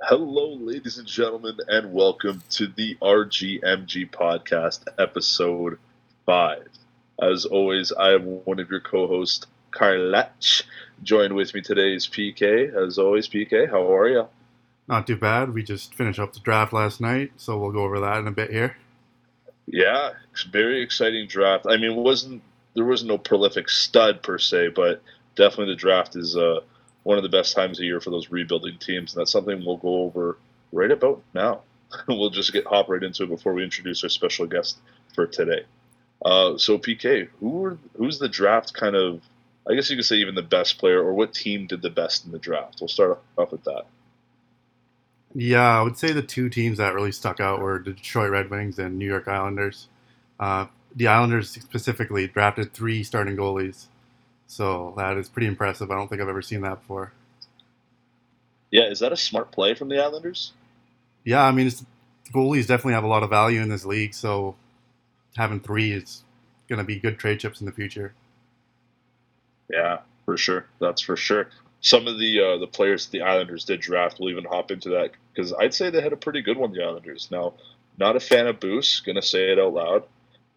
Hello, ladies and gentlemen, and welcome to the RGMG podcast, episode five. As always, I am one of your co-hosts, Carlutch. Joined with me today is PK. As always, PK, how are you? Not too bad. We just finished up the draft last night, so we'll go over that in a bit here. Yeah, it's a very exciting draft. I mean, it wasn't there was no prolific stud per se, but definitely the draft is uh, one of the best times of year for those rebuilding teams, and that's something we'll go over right about now. we'll just get hop right into it before we introduce our special guest for today. Uh, so PK, who who's the draft kind of? I guess you could say even the best player, or what team did the best in the draft? We'll start off with that. Yeah, I would say the two teams that really stuck out were the Detroit Red Wings and New York Islanders. Uh, the Islanders specifically drafted three starting goalies, so that is pretty impressive. I don't think I've ever seen that before. Yeah, is that a smart play from the Islanders? Yeah, I mean, it's, goalies definitely have a lot of value in this league, so having three is going to be good trade chips in the future. Yeah, for sure. That's for sure. Some of the uh, the players the Islanders did draft, we'll even hop into that because I'd say they had a pretty good one. The Islanders. Now, not a fan of Boos, gonna say it out loud,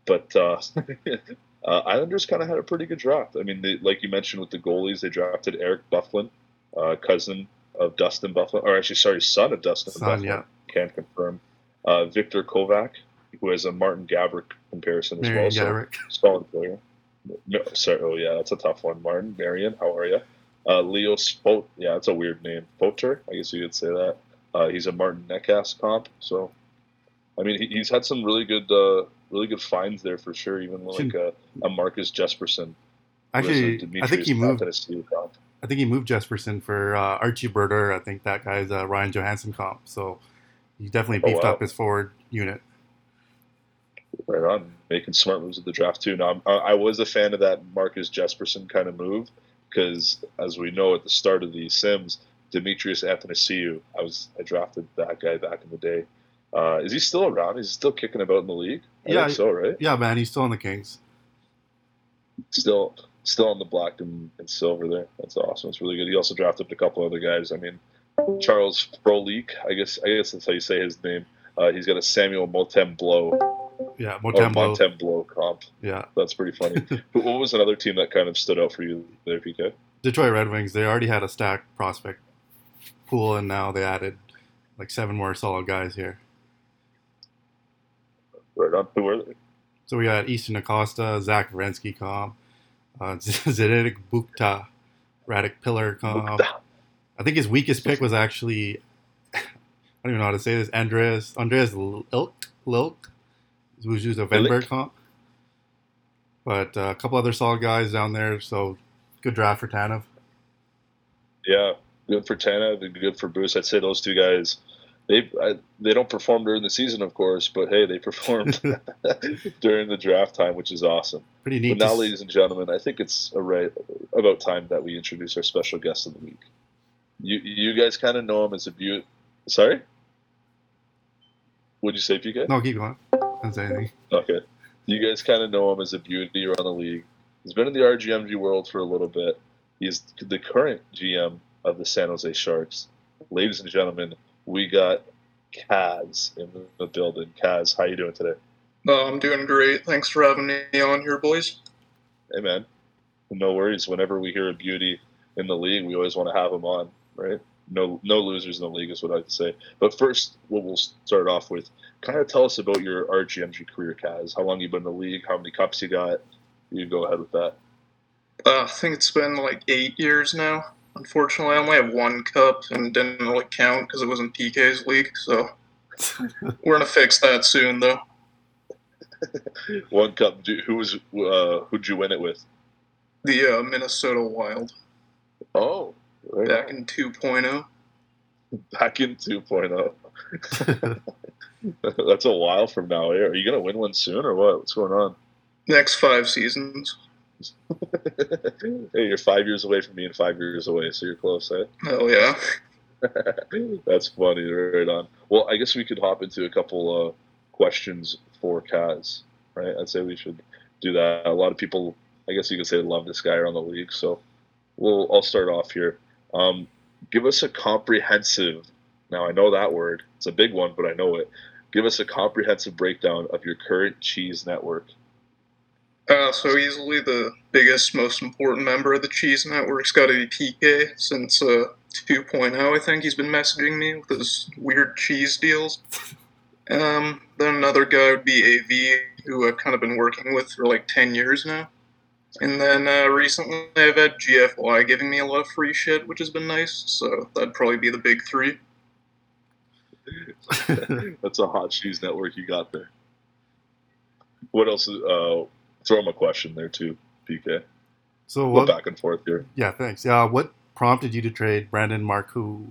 but uh, uh, Islanders kind of had a pretty good draft. I mean, they, like you mentioned with the goalies, they drafted Eric Byfuglien, uh, cousin of Dustin Byfuglien, or actually, sorry, son of Dustin Son, Byfuglien. yeah. Can't confirm. Uh, Victor Kovac, who has a Martin Gaborik comparison as Marian well. So Gaborik. solid player. No, sorry, oh yeah, that's a tough one. Martin Marion, how are you? Uh, Leo Spot, yeah, that's a weird name. Poter, I guess you could say that. Uh, he's a Martin Necas comp, so I mean he, he's had some really good, uh, really good finds there for sure. Even like a, a Marcus Jesperson. who is a Actually, I think he moved. I think he moved Jesperson for uh, Archie Berger. I think that guy's uh, Ryan Johansen comp. So he definitely Oh, beefed wow. up his forward unit. Right on, making smart moves at the draft too. Now, I'm- I, I was a fan of that Marcus Jesperson kind of move because, as we know, at the start of the Sims, Demetrius Athanasiou, I was I drafted that guy back in the day. Uh, is he still around? Is he still kicking about in the league? I Yeah, think so, right? Yeah, man, he's still on the Kings. Still, still on the black and, and silver there. That's awesome. It's really good. He also drafted a couple other guys. I mean, Charles Frolik, I guess I guess that's how you say his name. Uh, he's got a Samuel Motem Blow Yeah, or Motembo. Montembeault comp. Yeah, That's pretty funny. What was another team that kind of stood out for you there, PK? Detroit Red Wings. They already had a stacked prospect pool, and now they added like seven more solid guys here. Who were they? So we got Easton Acosta, Zach Werenski comp, uh, Zdenek Bukta, Radic Pillar comp. I think his weakest pick was actually I don't even know how to say this. Andreas Andreas Lilk Lilk, who's who's a Venberg Ilk. comp. But uh, a couple other solid guys down there, so good draft for Tanev. Yeah, good for Tana, good for Bruce. I'd say those two guys. They I, they don't perform during the season, of course, but hey, they performed during the draft time, which is awesome. Pretty But neat. now, ladies and gentlemen, I think it's a right about time that we introduce our special guest of the week. You you guys kind of know him as a beaut. Sorry, would you say PK? no, keep going. Say anything. Okay. You guys kind of know him as a beauty around the league. He's been in the RGMG world for a little bit. He's the current GM of the San Jose Sharks. Ladies and gentlemen, we got Kaz in the building. Kaz, how you doing today? Uh, I'm doing great. Thanks for having me on here, boys. Hey, man. No worries. Whenever we hear a beauty in the league, we always want to have him on, right? No, no losers in the league is what I'd say. But first, what we'll start off with, kind of tell us about your RGMG career, Kaz. How long you been in the league? How many cups you got? You can go ahead with that. Uh, I think it's been like eight years now. Unfortunately, I only have one cup and didn't really count because it wasn't PK's league. So we're gonna fix that soon, though. One cup. Do- Who was uh, who'd you win it with? The uh, Minnesota Wild Oh, right back on. in oh. 2.0. back in 2.0. That's a while from now. Are you gonna win one soon or what? What's going on? Next five seasons. hey, you're five years away from being five years away, so you're close, eh? Oh yeah. That's funny. Right on. Well, I guess we could hop into a couple uh, questions for Kaz, right? I'd say we should do that. A lot of people, I guess you could say, love this guy around the league. So, we'll I'll start off here. Um, give us a comprehensive Now I know that word. It's a big one, but I know it. Give us a comprehensive breakdown of your current cheese network. Uh, so easily the biggest, most important member of the cheese network's got to be PK since uh, 2.0. I think he's been messaging me with his weird cheese deals. Um, then another guy would be AV, who I've kind of been working with for like 10 years now. And then uh, recently I've had GFY giving me a lot of free shit, which has been nice. So that'd probably be the big three. That's a hot cheese network you got there. What else? is- Uh, throw him a question there too, PK. so Go what? back and forth here. Yeah, thanks. Yeah, what prompted you to trade Brandon Marcoux?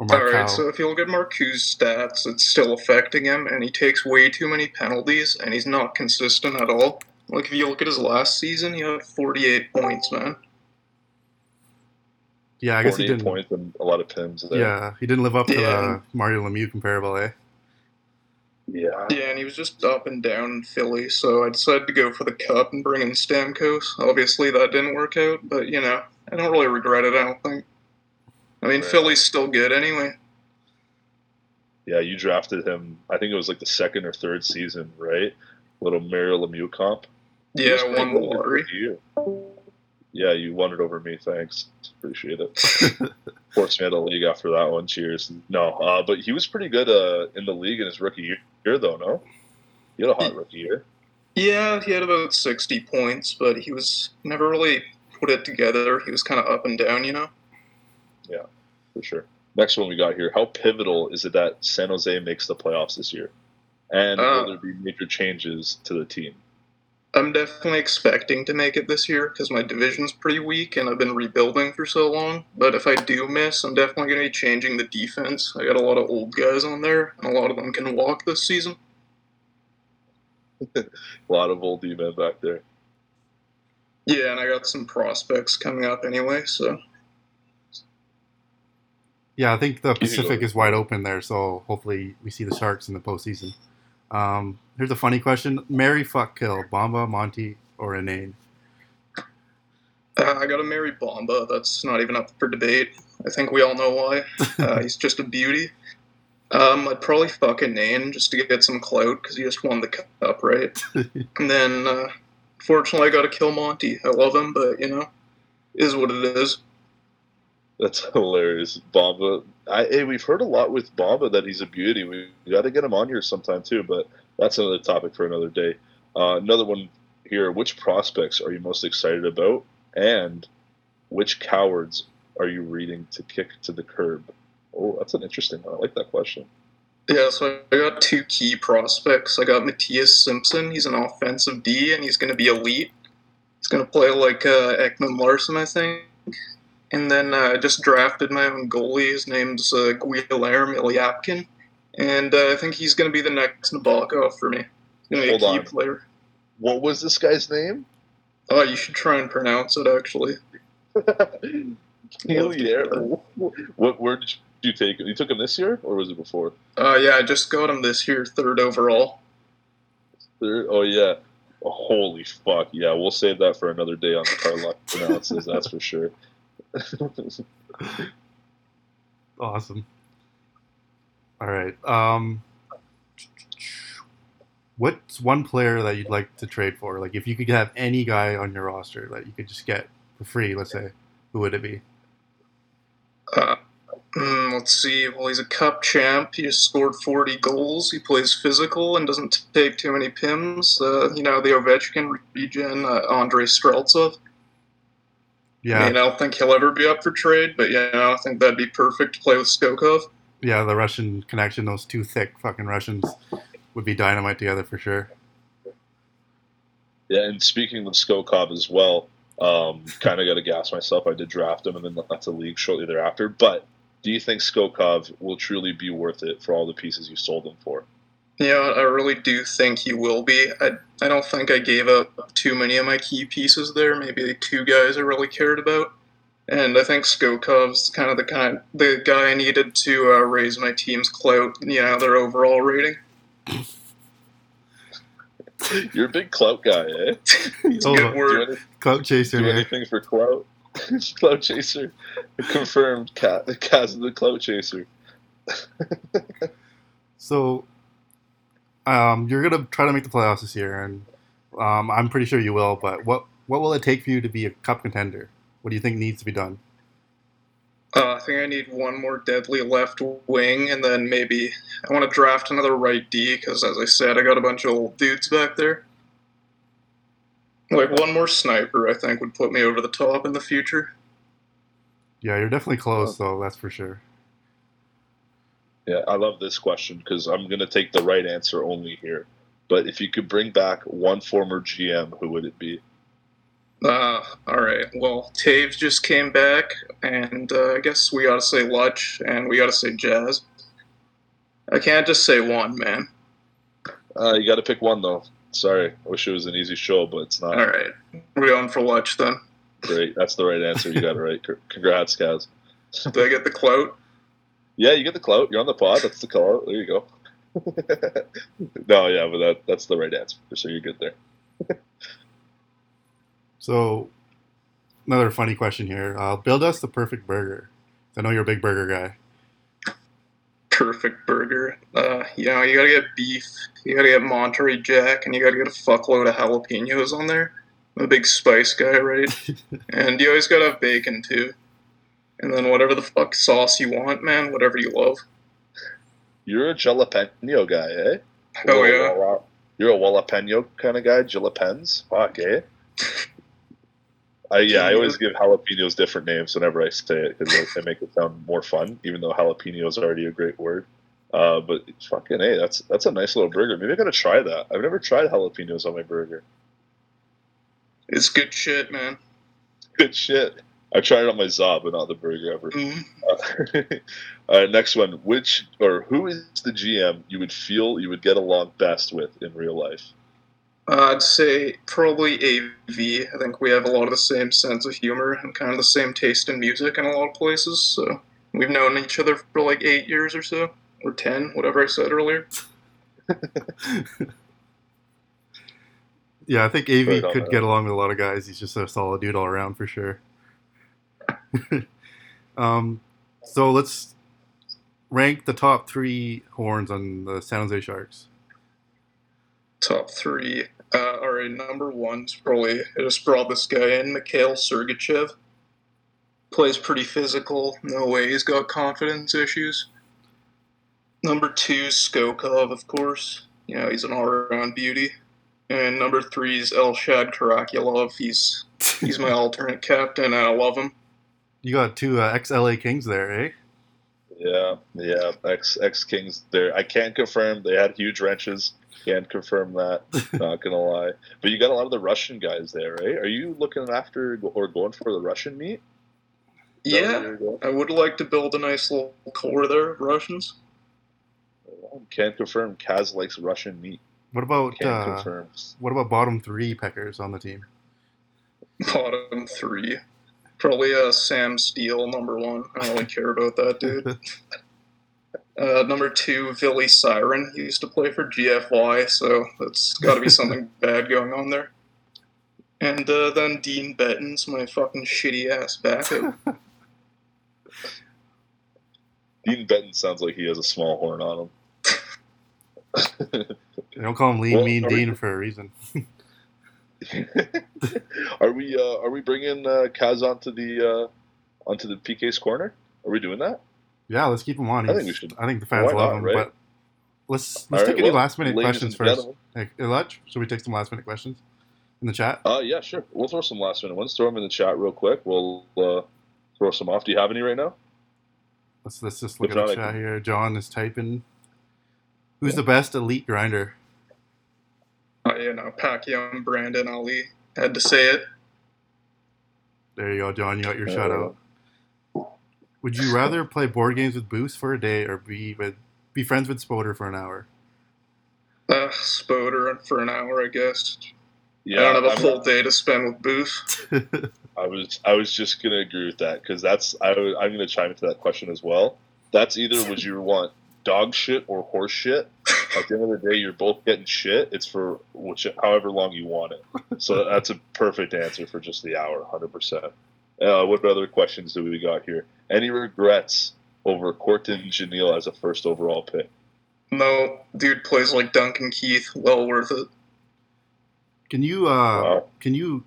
All right, Marcoux? so if you look at Marcoux's stats, it's still affecting him, and he takes way too many penalties, and he's not consistent at all. Like if you look at his last season, he had 48 points, man. yeah, I guess he didn't. points and a lot of pims there. Yeah, he didn't live up to Yeah. the Mario Lemieux comparable, eh? Yeah. Yeah, and he was just up and down in Philly, so I decided to go for the cup and bring in Stamkos. Obviously, that didn't work out, but you know, I don't really regret it. I don't think. I mean, Right. Philly's still good anyway. Yeah, you drafted him. I think it was like the second or third season, right? Little Mario Lemieux comp. Yeah, won the lottery. Year. Yeah, you won it over me. Thanks. Appreciate it. Forced me out of the league after that one. Cheers. No, uh, but he was pretty good uh, in the league in his rookie year, year, though, no? He had a hot rookie year. Yeah, he had about 60 points, but he was never really put it together. He was kind of up and down, you know. Yeah, for sure. Next one we got here. How pivotal is it that San Jose makes the playoffs this year? And Uh, will there be major changes to the team? I'm definitely expecting to make it this year because my division's pretty weak and I've been rebuilding for so long. But if I do miss, I'm definitely going to be changing the defense. I got a lot of old guys on there, and a lot of them can walk this season. A lot of old D men back there. Yeah, and I got some prospects coming up anyway, so. Yeah, I think the Pacific is wide open there, so hopefully we see the Sharks in the postseason. Um, here's a funny question: Mary, fuck, kill, Bomba, Monty, or Inane? Uh, I got to marry Bomba. That's not even up for debate. I think we all know why. Uh, he's just a beauty. Um, I'd probably fuck a Nane just to get some clout because he just won the cup, right? and then, uh, fortunately, I got to kill Monty. I love him, but you know, is what it is. That's hilarious. Bomba. I, hey, we've heard a lot with Bomba that he's a beauty. We got to get him on here sometime too, but that's another topic for another day. Uh, another one here. Which prospects are you most excited about? And which cowards are you reading to kick to the curb? Oh, that's an interesting one. I like that question. Yeah, so I got two key prospects. I got Matthias Simpson. He's an offensive D, and he's going to be elite. He's going to play like uh, Ekman-Larsson, I think. And then uh, I just drafted my own goalie. His name's uh, Guilherme Ilyapkin. And uh, I think he's going to be the next Nabokov for me. Going to be Hold a key on. player. What was this guy's name? Oh, you should try and pronounce it, actually. Hillier. What? Where did you take him? You took him this year, or was it before? Uh, yeah, I just got him this year, third overall. Third? Oh yeah. Oh, holy fuck! Yeah, we'll save that for another day on the car Carlutch pronounces. that's for sure. Awesome. All right. Um, what's one player that you'd like to trade for? Like, if you could have any guy on your roster that you could just get for free, let's say, who would it be? Uh, mm, let's see. Well, he's a cup champ. He scored 40 goals. He plays physical and doesn't take too many pims. Uh, you know, the Ovechkin regen, uh, Andrei Streltsov. I Yeah, mean, I don't think he'll ever be up for trade, but yeah, I think that'd be perfect to play with Skokov. Yeah, the Russian connection. Those two thick fucking Russians would be dynamite together for sure. yeah, and speaking of Skokov as well, um, kind of got to gas myself. I did draft him and then left the league shortly thereafter. But do you think Skokov will truly be worth it for all the pieces you sold him for? Yeah, I really do think he will be. I, I don't think I gave up too many of my key pieces there. Maybe two guys I really cared about. And I think Skokov's kind of the kind, the guy I needed to uh, raise my team's clout, you know, their overall rating. You're a big clout guy, eh? It's a Oh, good Do, word. any, Clout chaser. do yeah. anything for clout? clout chaser. Confirmed. Cat, Kaz the clout chaser. So, um, you're gonna try to make the playoffs this year, and um, I'm pretty sure you will. But what what will it take for you to be a cup contender? What do you think needs to be done? Uh, I think I need one more deadly left wing, and then maybe I want to draft another right D because, as I said, I got a bunch of old dudes back there. Like one more sniper, I think, would put me over the top in the future. Yeah, you're definitely close, though. That's for sure. Yeah, I love this question because I'm going to take the right answer only here. But if you could bring back one former GM, who would it be? Uh, all right. Well, Taves just came back, and uh, I guess we got to say Lutch, and we got to say Jazz. I can't just say one, man. Uh, you got to pick one though. Sorry, I wish it was an easy show, but it's not. All right, we're going for Lutch then. Great, that's the right answer. You got it right. Congrats, Kaz. Do I get the clout? Yeah, you get the clout. You're on the pod. That's the clout. There you go. no, yeah, but that that's the right answer. So you're good there. So, another funny question here. Uh, build us the perfect burger. I know you're a big burger guy. Perfect burger. Uh, you know, you gotta get beef, you gotta get Monterey Jack, and you gotta get a fuckload of jalapenos on there. I'm a big spice guy, right? and you always gotta have bacon too. And then whatever the fuck sauce you want, man, whatever you love. You're a jalapeno guy, eh? Oh You're a yeah. You're a jalapeno kind of guy. Jalapens, fuck, eh? I, yeah, I always give jalapenos different names whenever I say it because they make it sound more fun, even though jalapeno is already a great word. Uh, but fucking hey, that's that's a nice little burger. Maybe I gotta try that. I've never tried jalapenos on my burger. It's good shit, man. Good shit. I tried it on my Zob, but not the burger ever. Mm. Uh, all right, next one. Which or who is the GM you would feel you would get along best with in real life? Uh, I'd say probably AV. I think we have a lot of the same sense of humor and kind of the same taste in music in a lot of places. So we've known each other for like eight years or so, or ten, whatever I said earlier. Yeah, I think AV could that. get along with a lot of guys. He's just a solid dude all around for sure. um, so let's rank the top three horns on the San Jose Sharks. Top three. Uh, all right, number one's probably I just brought this guy in, Mikhail Sergachev. Plays pretty physical. No way he's got confidence issues. Number two, Skokov, of course. You know, he's an all-around beauty. And number three is Elshad Karakulov. He's he's my alternate captain, and I love him. You got two uh, ex LA Kings there, eh? Yeah, yeah. Ex ex Kings there. I can't confirm they had huge wrenches. Can't confirm that. Not gonna lie. But you got a lot of the Russian guys there, right? Are you looking after or going for the Russian meat? Is that where Yeah. I would like to build a nice little core there Russians. Can't confirm. Kaz likes Russian meat. What about Can't uh, confirm. what about bottom three peckers on the team? Bottom three. Probably uh, Sam Steele, number one. I don't really care about that dude. Uh, number two, Billy Siren. He used to play for GFY, so that's got to be something bad going on there. And uh, then Dean Bettens, my fucking shitty ass backup. Dean Benton sounds like he has a small horn on him. They don't call him Lean Well, Mean are we- Dean for a reason. are we uh, are we bringing uh, Kaz onto the uh, onto the PK's corner? Are we doing that? Yeah, let's keep him on. I think we should. I think the fans love not, him. right? But let's let's All take right, any well, last minute questions first. Hey, should we take some last minute questions in the chat? Uh, yeah, sure. We'll throw some last minute ones. Throw them in the chat real quick. We'll uh, throw some off. Do you have any right now? Let's let's just look If at the chat can- here. John is typing. Who's the best elite grinder? You know, Pacquiao and Brandon Ali. Had to say it. There you go, John. You got your Uh, shout out. Would you rather play board games with Boost for a day or be with be friends with Spoder for an hour? Uh, Spoder for an hour, I guess. Yeah, I don't have a I'm- full day to spend with Boost. I was I was just gonna agree with that because that's I, was- I'm gonna chime into that question as well. That's either would you want dog shit or horse shit. At the end of the day, you're both getting shit. It's for which however long you want it. So that's a perfect answer for just the hour, hundred percent. Uh, what other questions do we got here? Any regrets over Corton Janelle as a first overall pick? No, dude plays like Duncan Keith. Well worth it. Can you uh Wow. can you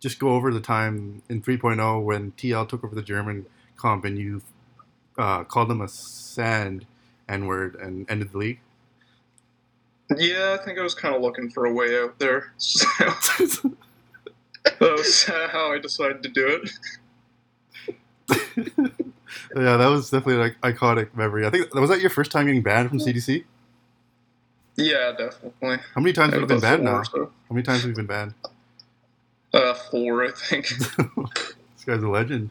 just go over the time in 3.0 when TL took over the German comp and you uh, called him a sand N word and ended the league? Yeah, I think I was kind of looking for a way out there. So that was how I decided to do it. yeah, that was definitely like iconic memory. I think was that your first time getting banned from CDC? Yeah, definitely. How many times have you been banned now? so. How many times have you been banned? Uh, four, I think. this guy's a legend.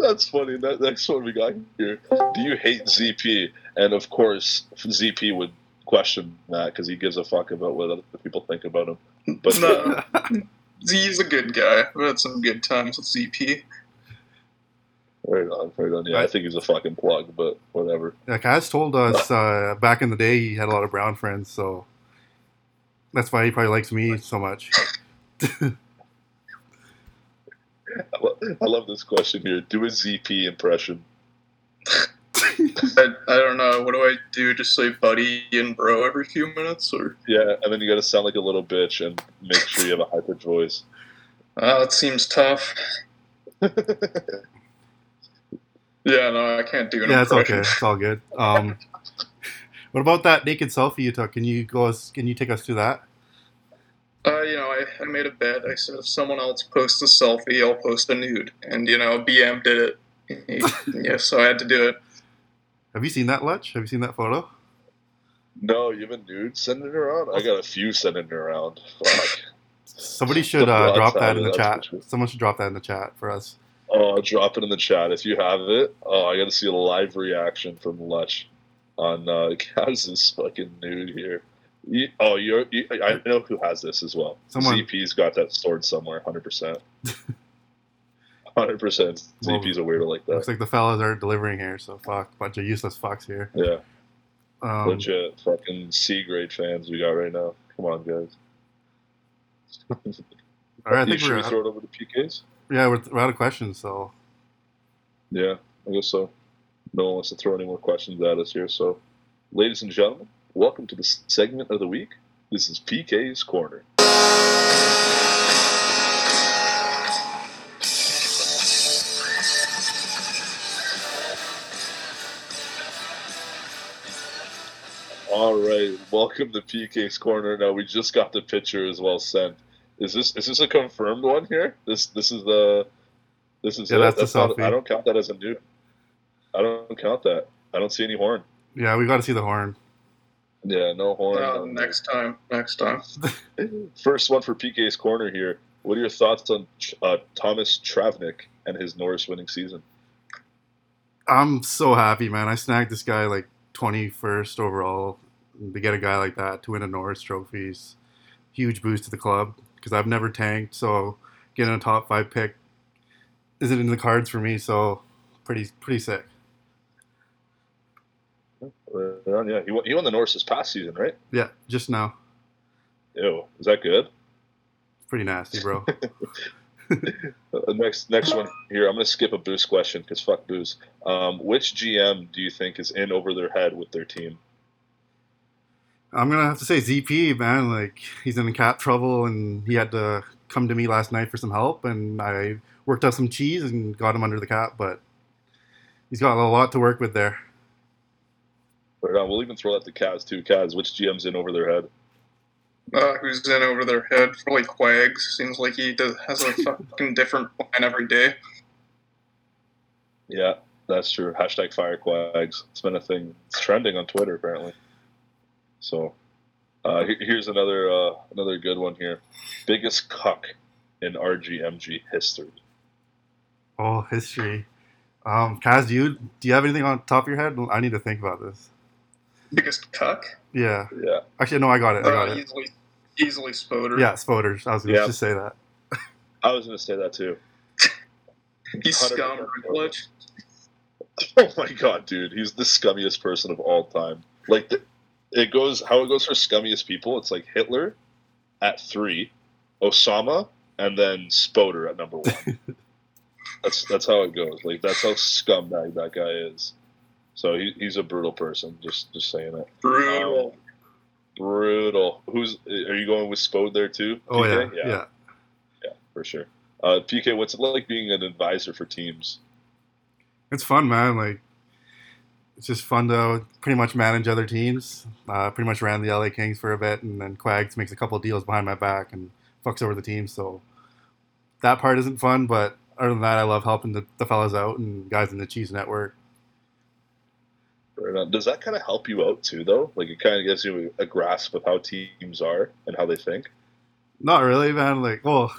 That's funny. That next one we got here. Do you hate ZP? And of course, ZP would question that because he gives a fuck about what other people think about him. But no, he's a good guy. I've had some good times with ZP. right on, right on. Yeah, I think he's a fucking plug, but whatever. Yeah, Kaz told us uh, back in the day he had a lot of brown friends, so that's why he probably likes me so much. I lo- I love this question here. Do a ZP impression. I, I don't know. What do I do? Just say buddy and bro every few minutes? Or Yeah, and then you got to sound like a little bitch and make sure you have a high pitched voice. uh, it seems tough. Yeah, no, I can't do an yeah, it's impression. okay. It's all good. Um, what about that naked selfie you took? Can you go? Us, can you take us through that? Uh, you know, I, I made a bet. I said if someone else posts a selfie, I'll post a nude. And, you know, BM did it. Yeah, so I had to do it. Have you seen that, Lutch? Have you seen that photo? No, you have a nude sending it around? I got a few sending it around. Fuck. Somebody should uh, drop that in the chat. Someone should drop that in the chat for us. Oh, drop it in the chat if you have it. Oh, I got to see a live reaction from Lutch on uh, Kaz's fucking nude here. You, oh, you're, you, I know who has this as well. Someone- ZP's got that stored somewhere, 100%. 100%. Well, ZP's a weirdo like that. Looks like the fellas are delivering here, so fuck, bunch of useless fucks here. Yeah, Um, legit fucking C grade fans we got right now. Come on, guys. all right, I think should we're we throw it over to PKs? yeah we're, we're out of questions. So Yeah, I guess so. No one wants to throw any more questions at us here. So, ladies and gentlemen, welcome to the segment of the week. This is PK's Corner. All right, welcome to PK's Corner. Now we just got the picture as well sent. Is this is this a confirmed one here? This this is the this is Yeah, it? that's the not- selfie. I don't count that as a new. I don't count that. I don't see any horn. yeah, we got to see the horn. Yeah, no horn. Uh, next time. Next time. First one for PK's corner here. What are your thoughts on uh, Thomas Travnik and his Norris winning season? I'm so happy, man. I snagged this guy like 21st overall. To get a guy like that to win a Norris trophies, huge boost to the club because I've never tanked. So getting a top five pick isn't in the cards for me. So pretty pretty sick. Uh, yeah, he won, he won the Norris this past season, right? Yeah, just now. Ew, is that good? Pretty nasty, bro. Uh, next next one here. I'm gonna skip a boost question because fuck Boost. Um, which GM do you think is in over their head with their team? I'm gonna have to say ZP, man. Like he's in cap trouble, and he had to come to me last night for some help, and I worked out some cheese and got him under the cap. But he's got a lot to work with there. Right on. We'll even throw that to Kaz too. Kaz, which GM's in over their head? Uh, who's in over their head? Probably Quags. Seems like he does, has a fucking different plan every day. Yeah, that's true. Hashtag fire Quags. It's been a thing. It's trending on Twitter apparently. So, uh, here's another uh, another good one here. Biggest cuck in RGMG history. Oh, history. Um, Kaz, do you do you have anything on top of your head? I need to think about this. Biggest cuck? Yeah, Yeah, actually, no, I got it. I got Uh, it. easily, easily Spoder. Yeah, Spoders. I was gonna Yeah. say that. I was gonna say that too. He's 100% scum, Rutledge. Oh my god, dude, he's the scummiest person of all time. Like the, it goes how it goes for scummiest people. It's like Hitler at three, Osama and then Spoder at number one. that's that's how it goes. Like that's how scumbag that guy is. So he, he's a brutal person. Just just saying it. Brutal. Um, brutal. Who's are you going with Spode there too? Oh PK? yeah, yeah. yeah, for sure. Uh, PK, what's it like being an advisor for teams? It's fun, man. Like it's just fun to pretty much manage other teams. Uh, pretty much ran the LA Kings for a bit, and then Quags makes a couple deals behind my back and fucks over the team. So that part isn't fun, but other than that, I love helping the, the fellas out and guys in the Cheese Network. Does that kind of help you out too, though? Like it kind of gives you a grasp of how teams are and how they think. Not really, man. Like, well,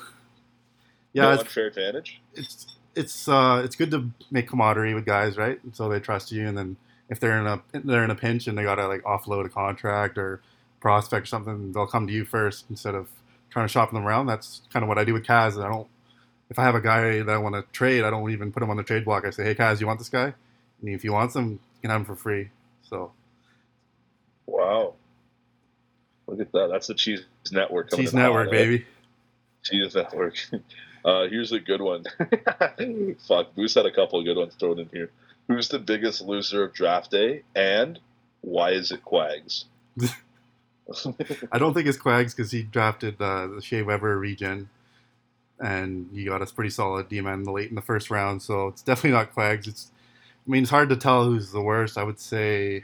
yeah, no it's, unfair advantage. it's it's uh it's good to make camaraderie with guys, right? So they trust you, and then if they're in a they're in a pinch and they gotta like offload a contract or prospect or something, they'll come to you first instead of trying to shop them around. That's kind of what I do with Kaz. I don't if I have a guy that I want to trade, I don't even put him on the trade block. I say, hey Kaz, you want this guy? And if you want him, you can have him for free. So Wow, look at that. That's the Cheese Network. coming Cheese Network, baby. Cheese Network. Uh, here's a good one. Fuck, Moose had a couple of good ones thrown in here. Who's the biggest loser of draft day, and why is it Quags? I don't think it's Quags because he drafted uh, the Shea Weber regen, and you got us pretty solid D man late in the first round. So it's definitely not Quags. It's, I mean, it's hard to tell who's the worst. I would say,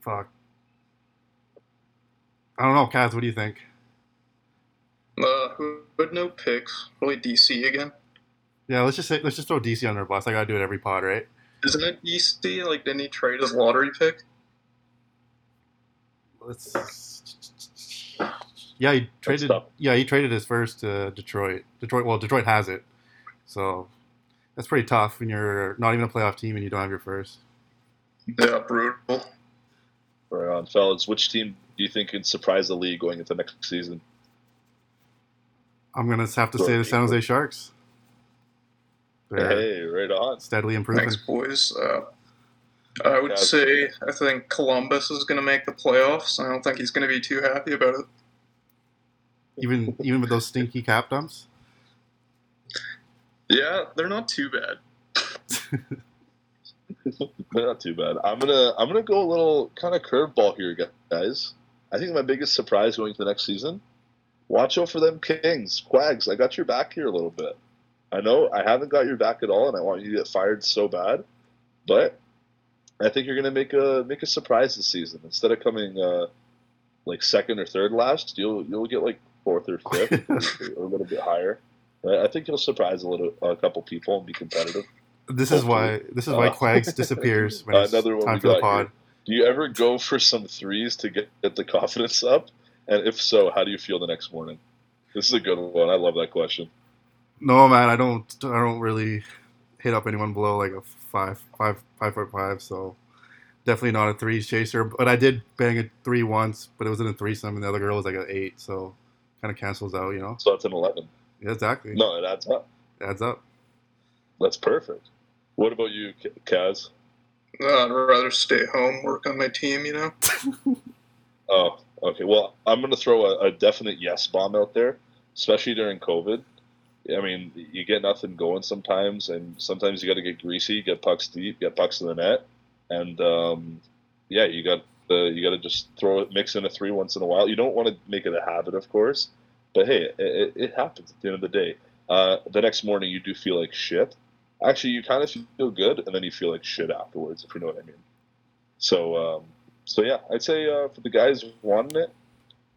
fuck. I don't know, Kaz. What do you think? Uh, who had no picks? Probably DC again. Yeah, let's just say let's just throw DC under the bus. I gotta do it every pod, right? Isn't it DC? Like, didn't he trade his lottery pick? Let's. Yeah, he traded. Yeah, he traded his first to Detroit. Detroit. Well, Detroit has it, so that's pretty tough when you're not even a playoff team and you don't have your first. Yeah, brutal. Right on, fellas. Which team do you think could surprise the league going into next season? I'm gonna have to say the San Jose Sharks. They're Hey, right on. steadily improving. Thanks, boys. Uh, I would say I think Columbus is going to make the playoffs. I don't think he's going to be too happy about it. Even even with those stinky cap dumps. Yeah, they're not too bad. They're not too bad. I'm gonna I'm gonna go a little kind of curveball here, guys. I think my biggest surprise going to the next season. Watch out for them Kings, Quags. I got your back here a little bit. I know I haven't got your back at all, and I want you to get fired so bad, but I think you're gonna make a make a surprise this season. Instead of coming uh, like second or third last, you'll you'll get like fourth or fifth, or a little bit higher. I I think you'll surprise a little a couple people and be competitive. This is why this is why Uh, Quags disappears when it's Another one time for the pod. here. Do you ever go for some threes to get, get the confidence up? And if so, how do you feel the next morning? This is a good one. I love that question. No, man, I don't. I don't really hit up anyone below like a five, five, five foot five. So definitely not a threes chaser. But I did bang a three once, but it was in a threesome, and the other girl was like an eight. So kind of cancels out, you know. So that's an 11. Yeah, exactly. No, it adds up. Adds up. That's perfect. What about you, Kaz? Uh, I'd rather stay home, work on my team, you know? Oh, okay. Well, I'm going to throw a, a definite yes bomb out there, especially during COVID. I mean, you get nothing going sometimes, and sometimes you got to get greasy, get pucks deep, get pucks in the net, and um, yeah, you got the you got to just throw it, mix in a three once in a while. You don't want to make it a habit, of course, but hey, it, it, happens at the end of the day. Uh, the next morning, you do feel like shit. Actually, you kind of feel good, and then you feel like shit afterwards, if you know what I mean. So, um, so yeah, I'd say uh, for the guys wanting it,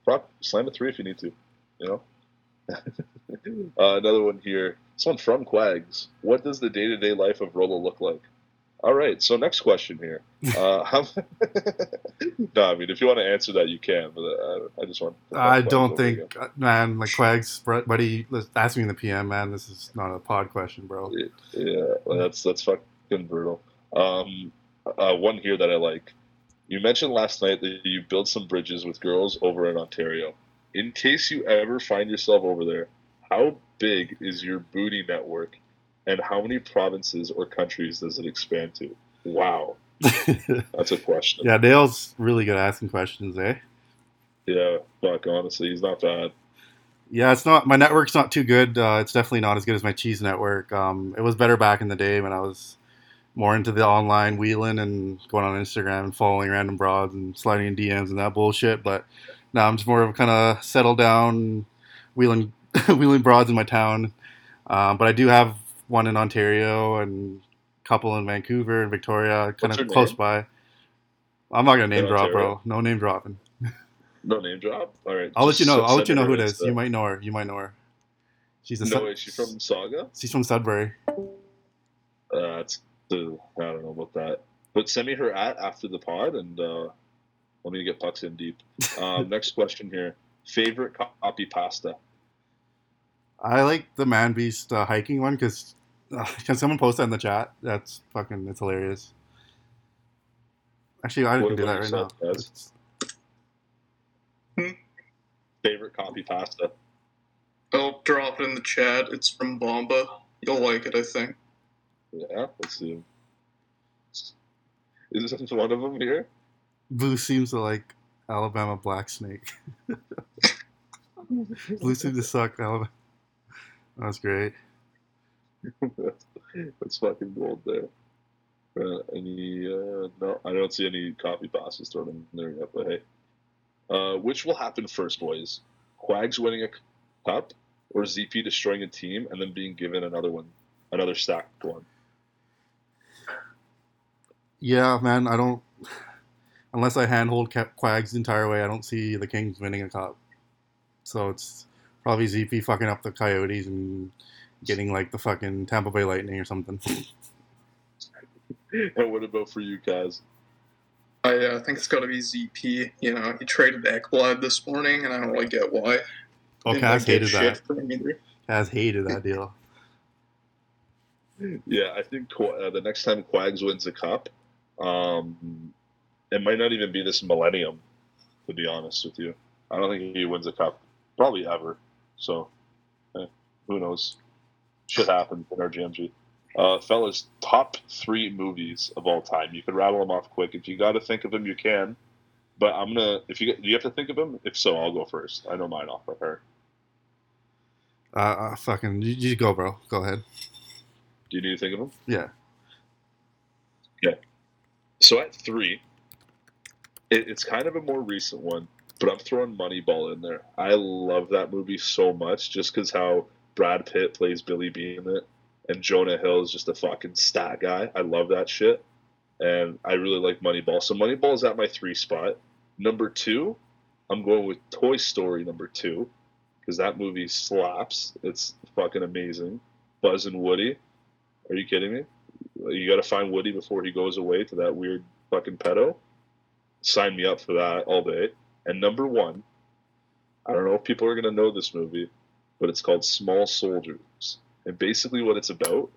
fuck, slam a three if you need to. You know. uh, another one here. This one from Quags. What does the day-to-day life of Rolo look like? All right. So next question here. Uh, how? no, I mean if you want to answer that, you can. But uh, I just want. I don't think, uh, man. Like Quags, buddy, ask me in the PM, man. This is not a pod question, bro. Yeah, that's that's fucking brutal. Um, uh, one here that I like. You mentioned last night that you built some bridges with girls over in Ontario. In case you ever find yourself over there, how big is your booty network, and how many provinces or countries does it expand to? Wow, that's a question. yeah, Dale's really good at asking questions, eh? Yeah, fuck. Honestly, he's not bad. Yeah, it's not my network's not too good. Uh, it's definitely not as good as my cheese network. Um, it was better back in the day when I was more into the online wheeling and going on Instagram and following random broads and sliding in DMs and that bullshit. But now I'm just more of a kind of settle down, wheeling wheeling broads in my town. Um, but I do have one in Ontario and a couple in Vancouver and Victoria, kind of close name? by. I'm not gonna name In drop, Ontario? bro. No name dropping. No name drop. All right. I'll let you know. I'll let you know who it is. You might know her. You might know her. She's a No, is she from Saga? She's from Sudbury. Uh, it's the I don't know about that. But send me her at after the pod, and uh, let me get pucks in deep. Um, next question here: favorite copy pasta? I like the Man Beast uh, hiking one because uh, can someone post that in the chat? That's fucking it's hilarious. Actually, I What can do that about right now. yourself, Favorite copy pasta? I'll drop it in the chat. It's from Bomba. You'll like it, I think. Yeah, let's see. Is this one of them here? Blue seems to like Alabama Black Snake. Blue seems to suck Alabama. That's great. That's fucking gold there. Uh, any? Uh, no, I don't see any copy pastas thrown in there yet. But hey, uh, which will happen first, boys? Quags winning a cup, or ZP destroying a team and then being given another one, another stacked one? Yeah, man. I don't. Unless I handhold Quags the entire way, I don't see the Kings winning a cup. So it's probably ZP fucking up the Coyotes and getting like the fucking Tampa Bay Lightning or something. and what about for you, Kaz? I uh, think it's got to be ZP. You know, he traded Ekblad this morning, and I don't really get why. Oh, Didn't Kaz hated that. for him either. Kaz hated that deal. Yeah, I think Qu- uh, the next time Quags wins a cup, um, it might not even be this millennium. To be honest with you, I don't think he wins a cup probably ever. So, eh, who knows? Shit happens in RGMG. Uh, fellas, top three movies of all time. You can rattle them off quick. If you got to think of them, you can. But I'm gonna. If you get, do you have to think of them? If so, I'll go first. I know mine off by heart. Uh, uh fucking, you, you go, bro. Go ahead. Do you need to think of them? Yeah. Yeah. So at three, it, it's kind of a more recent one, but I'm throwing Moneyball in there. I love that movie so much just because how Brad Pitt plays Billy Beane in it, and Jonah Hill is just a fucking stat guy. I love that shit, and I really like Moneyball. So Moneyball is at my three spot. Number two, I'm going with Toy Story number two because that movie slaps. It's fucking amazing. Buzz and Woody. Are you kidding me? You got to find Woody before he goes away to that weird fucking pedo. Sign me up for that all day. And number one, I don't know if people are gonna know this movie, but it's called Small Soldiers. And basically, what it's about,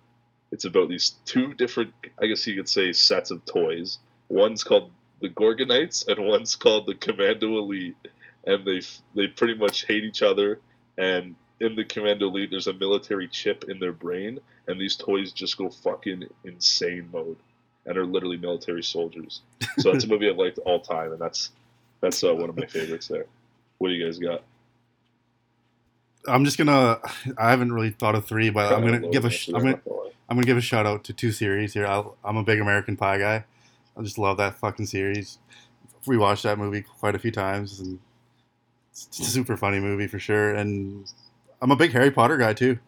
it's about these two different, I guess you could say, sets of toys. One's called the Gorgonites, and one's called the Commando Elite. And they they pretty much hate each other. And in the Commando Elite, there's a military chip in their brain, and these toys just go fucking insane mode and are literally military soldiers. So that's a movie I've liked all time, and that's that's uh, one of my favorites there. What do you guys got? I'm just gonna. I haven't really thought of three, but I'm gonna give a. I'm gonna. not gonna lie. I'm gonna give a shout out to two series here. I'll, I'm a big American Pie guy. I just love that fucking series. We watched that movie quite a few times, and it's a super funny movie for sure. And I'm a big Harry Potter guy too.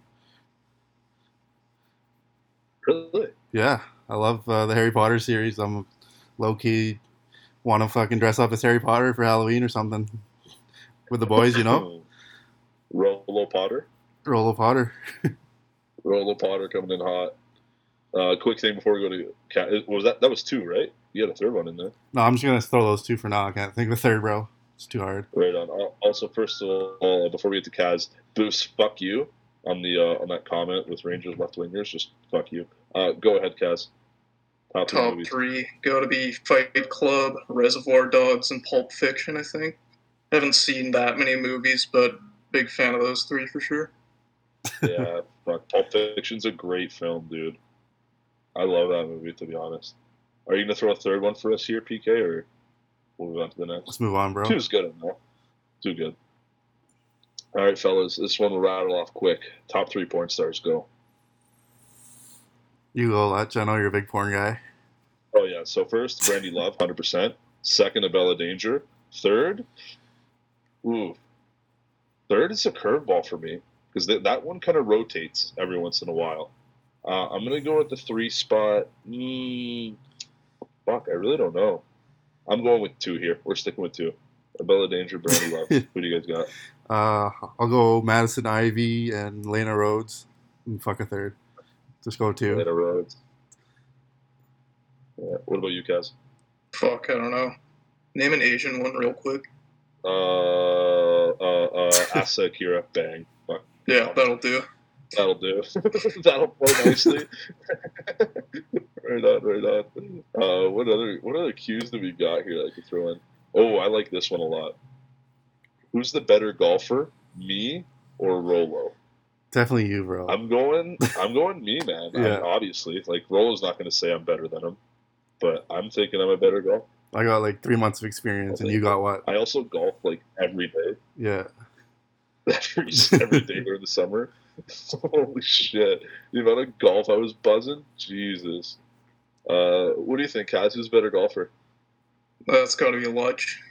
Really? Yeah, I love uh, the Harry Potter series. I'm low key want to fucking dress up as Harry Potter for Halloween or something with the boys, you know. Rolo Potter. Roll of Potter. Rolo Potter coming in hot. Uh, quick thing before we go to cat was that that was two, right? You had a third one in there. No, I'm just gonna throw those two for now. I can't think of a third, bro. It's too hard. Right on. Also, first of all, uh, before we get to Kaz, Boost, fuck you on the uh, on that comment with Rangers left wingers. Just fuck you. Uh, go ahead, Kaz. Top, three Top movies. three got to be Fight Club, Reservoir Dogs, and Pulp Fiction. I think. Haven't seen that many movies, but big fan of those three for sure. yeah, fuck. Pulp Fiction's a great film, dude. I love that movie, to be honest. Are you gonna throw a third one for us here, PK, or we'll move on to the next? Let's move on, bro. Two's good enough. Too good. All right, fellas, this one will rattle off quick. Top three porn stars go. You go, Lutch. I know you're a big porn guy. Oh yeah. So first, Brandy Love, hundred percent. Second, Abella Danger. Third, ooh, third is a curveball for me because th- that one kind of rotates every once in a while. Uh, I'm gonna go with the three spot. Mm, fuck, I really don't know. I'm going with two here. We're sticking with two. Abella Danger, Brandy Love. Who do you guys got? Uh, I'll go Madison Ivy and Lana Rhoades. And fuck a third. Just go two. Lana Rhoades. Yeah. What about you, Kaz? Fuck, I don't know. Name an Asian one real quick. Uh, uh, uh, Asa Akira, bang. Fuck. Yeah, that'll do. That'll do. That'll flow nicely. right on, right on. Uh, what other what other cues do we got here that I could throw in? Oh, I like this one a lot. Who's the better golfer, me or Rolo? Definitely you, bro. I'm going. I'm going me, man. I'm- Yeah. obviously, like Rolo's not going to say I'm better than him, but I'm thinking I'm a better golfer. I got like three months of experience, and you got what? I also golf like every day. Yeah. every, every day during the summer. Holy shit. The amount of golf I was buzzing. Jesus. Uh, what do you think, Kaz? Who's a better golfer? That's gotta be a Lutch.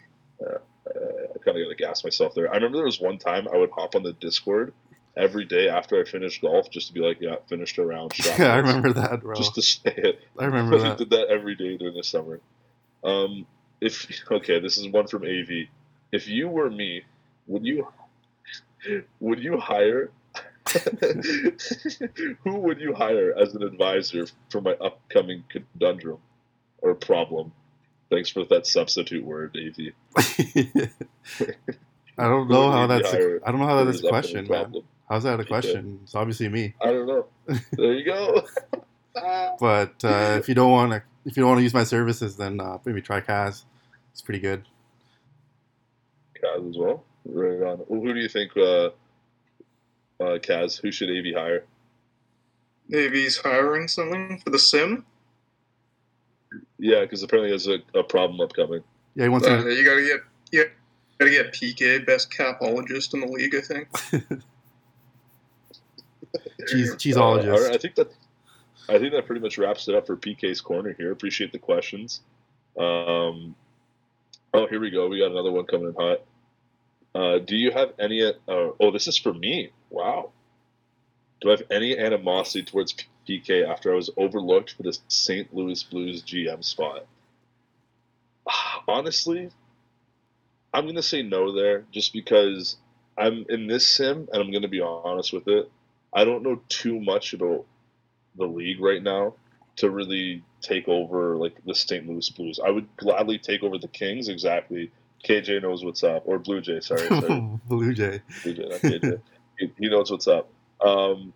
Uh, I kind of got to gas myself there. I remember there was one time I would hop on the Discord every day after I finished golf just to be like, yeah, finished a round. Yeah, I remember that, bro. Just to say it. I remember I that. did that every day during the summer. Um, if okay, this is one from AV. If you were me, would you would you hire who would you hire as an advisor for my upcoming conundrum or problem? Thanks for that substitute word, AV. I don't know how that's. A, I don't know how that's a question, man. How's that a Okay. question? It's obviously me. I don't know. There you go. But uh, if you don't want to, if you don't want to use my services, then uh, maybe try Kaz. It's pretty good. Kaz as well. Right on. Well, who do you think, uh, uh, Kaz? Who should AV hire? Maybe he's hiring something for the sim. Yeah, because apparently there's a, a problem upcoming. Yeah, he wants Uh, to. you gotta get you gotta get PK, best capologist in the league, I think. Cheese, Uh, cheeseologist. all right, I think that I think that pretty much wraps it up for PK's corner here. Appreciate the questions. Um, oh, here we go. We got another one coming in hot. Uh, do you have any? Uh, oh, this is for me. Wow. Do I have any animosity towards PK after I was overlooked for the St. Louis Blues GM spot? Honestly, I'm going to say no there just because I'm in this sim and I'm going to be honest with it. I don't know too much about the league right now to really take over like the St. Louis Blues. I would gladly take over the Kings. Exactly. KJ knows what's up, or Blue Jay. Sorry, sorry. Blue Jay. Blue Jay, not KJ. he, he knows what's up. Um,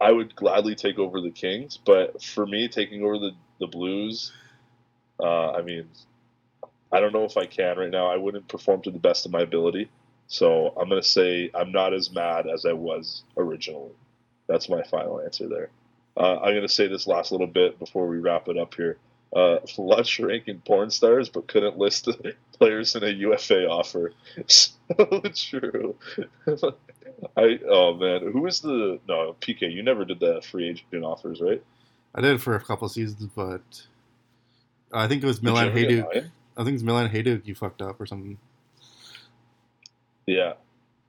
I would gladly take over the Kings, but for me, taking over the the Blues, uh, I mean, I don't know if I can right now. I wouldn't perform to the best of my ability, so I'm gonna say I'm not as mad as I was originally. That's my final answer there. Uh, I'm gonna say this last little bit before we wrap it up here. Uh, ranking porn stars, but couldn't list the players in a UFA offer. So true. I oh man, who was the no PK? You never did the free agent offers, right? I did for a couple of seasons, but I think it was Milan Hejduk. I think it's Milan Hejduk you fucked up or something. Yeah,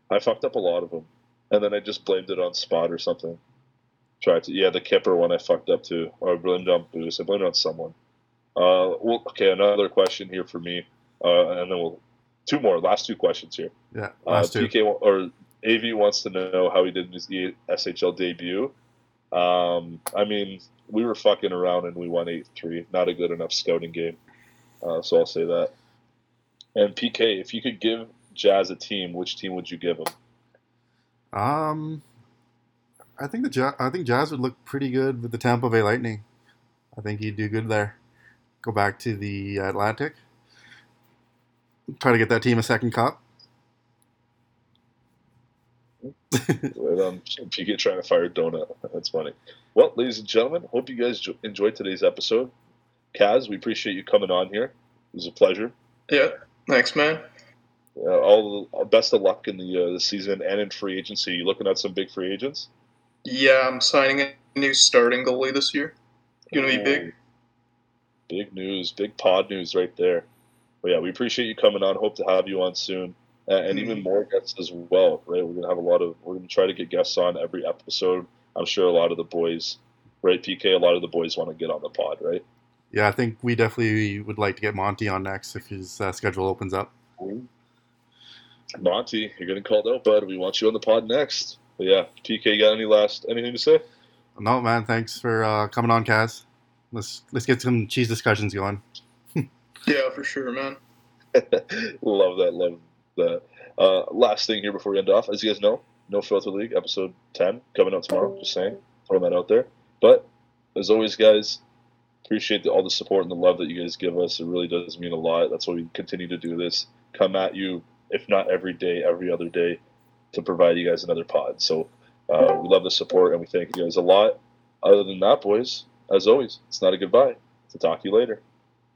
I fucked up a lot of them, and then I just blamed it on Spot or something. Tried to yeah, the Kipper one I fucked up too, or it on Boost. I blamed it on someone. Uh, well, okay, another question here for me, uh, and then we'll two more. Last two questions here. Yeah, Uh, two. PK or AV wants to know how he did in his SHL debut. Um, I mean, we were fucking around and we won eight three. Not a good enough scouting game, uh, so I'll say that. And PK, if you could give Jazz a team, which team would you give him? Um, I think the Ja- I think Jazz would look pretty good with the Tampa Bay Lightning. I think he'd do good there. Go back to the Atlantic. Try to get that team a second cup. Right on. PK trying to fire donut. That's funny. Well, ladies and gentlemen, hope you guys jo- enjoyed today's episode. Kaz, we appreciate you coming on here. It was a pleasure. Yeah, thanks, man. Uh, all the, best of luck in the uh, the season and in free agency. You looking at some big free agents? Yeah, I'm signing a new starting goalie this year. Gonna be big. Big news, big pod news right there. But yeah, we appreciate you coming on. Hope to have you on soon, uh, and even Mhm. more guests as well. Right, we're gonna have a lot of. We're gonna try to get guests on every episode. I'm sure a lot of the boys, right, PK, a lot of the boys want to get on the pod, right? Yeah, I think we definitely would like to get Monty on next if his uh, schedule opens up. Monty, you're getting called out, bud. We want you on the pod next. But yeah, PK, you got any last anything to say? No, man, thanks for uh, coming on, Kaz. Let's let's get some cheese discussions going. Yeah, for sure, man. love that, love that. Uh, last thing here before we end off, as you guys know, No Filter League episode 10 coming out tomorrow. Just saying, throwing that out there. But as always, guys, appreciate the, all the support and the love that you guys give us. It really does mean a lot. That's why we continue to do this. Come at you, if not every day, every other day, to provide you guys another pod. So uh, we love the support and we thank you guys a lot. Other than that, boys, as always, it's not a goodbye. To talk to you later.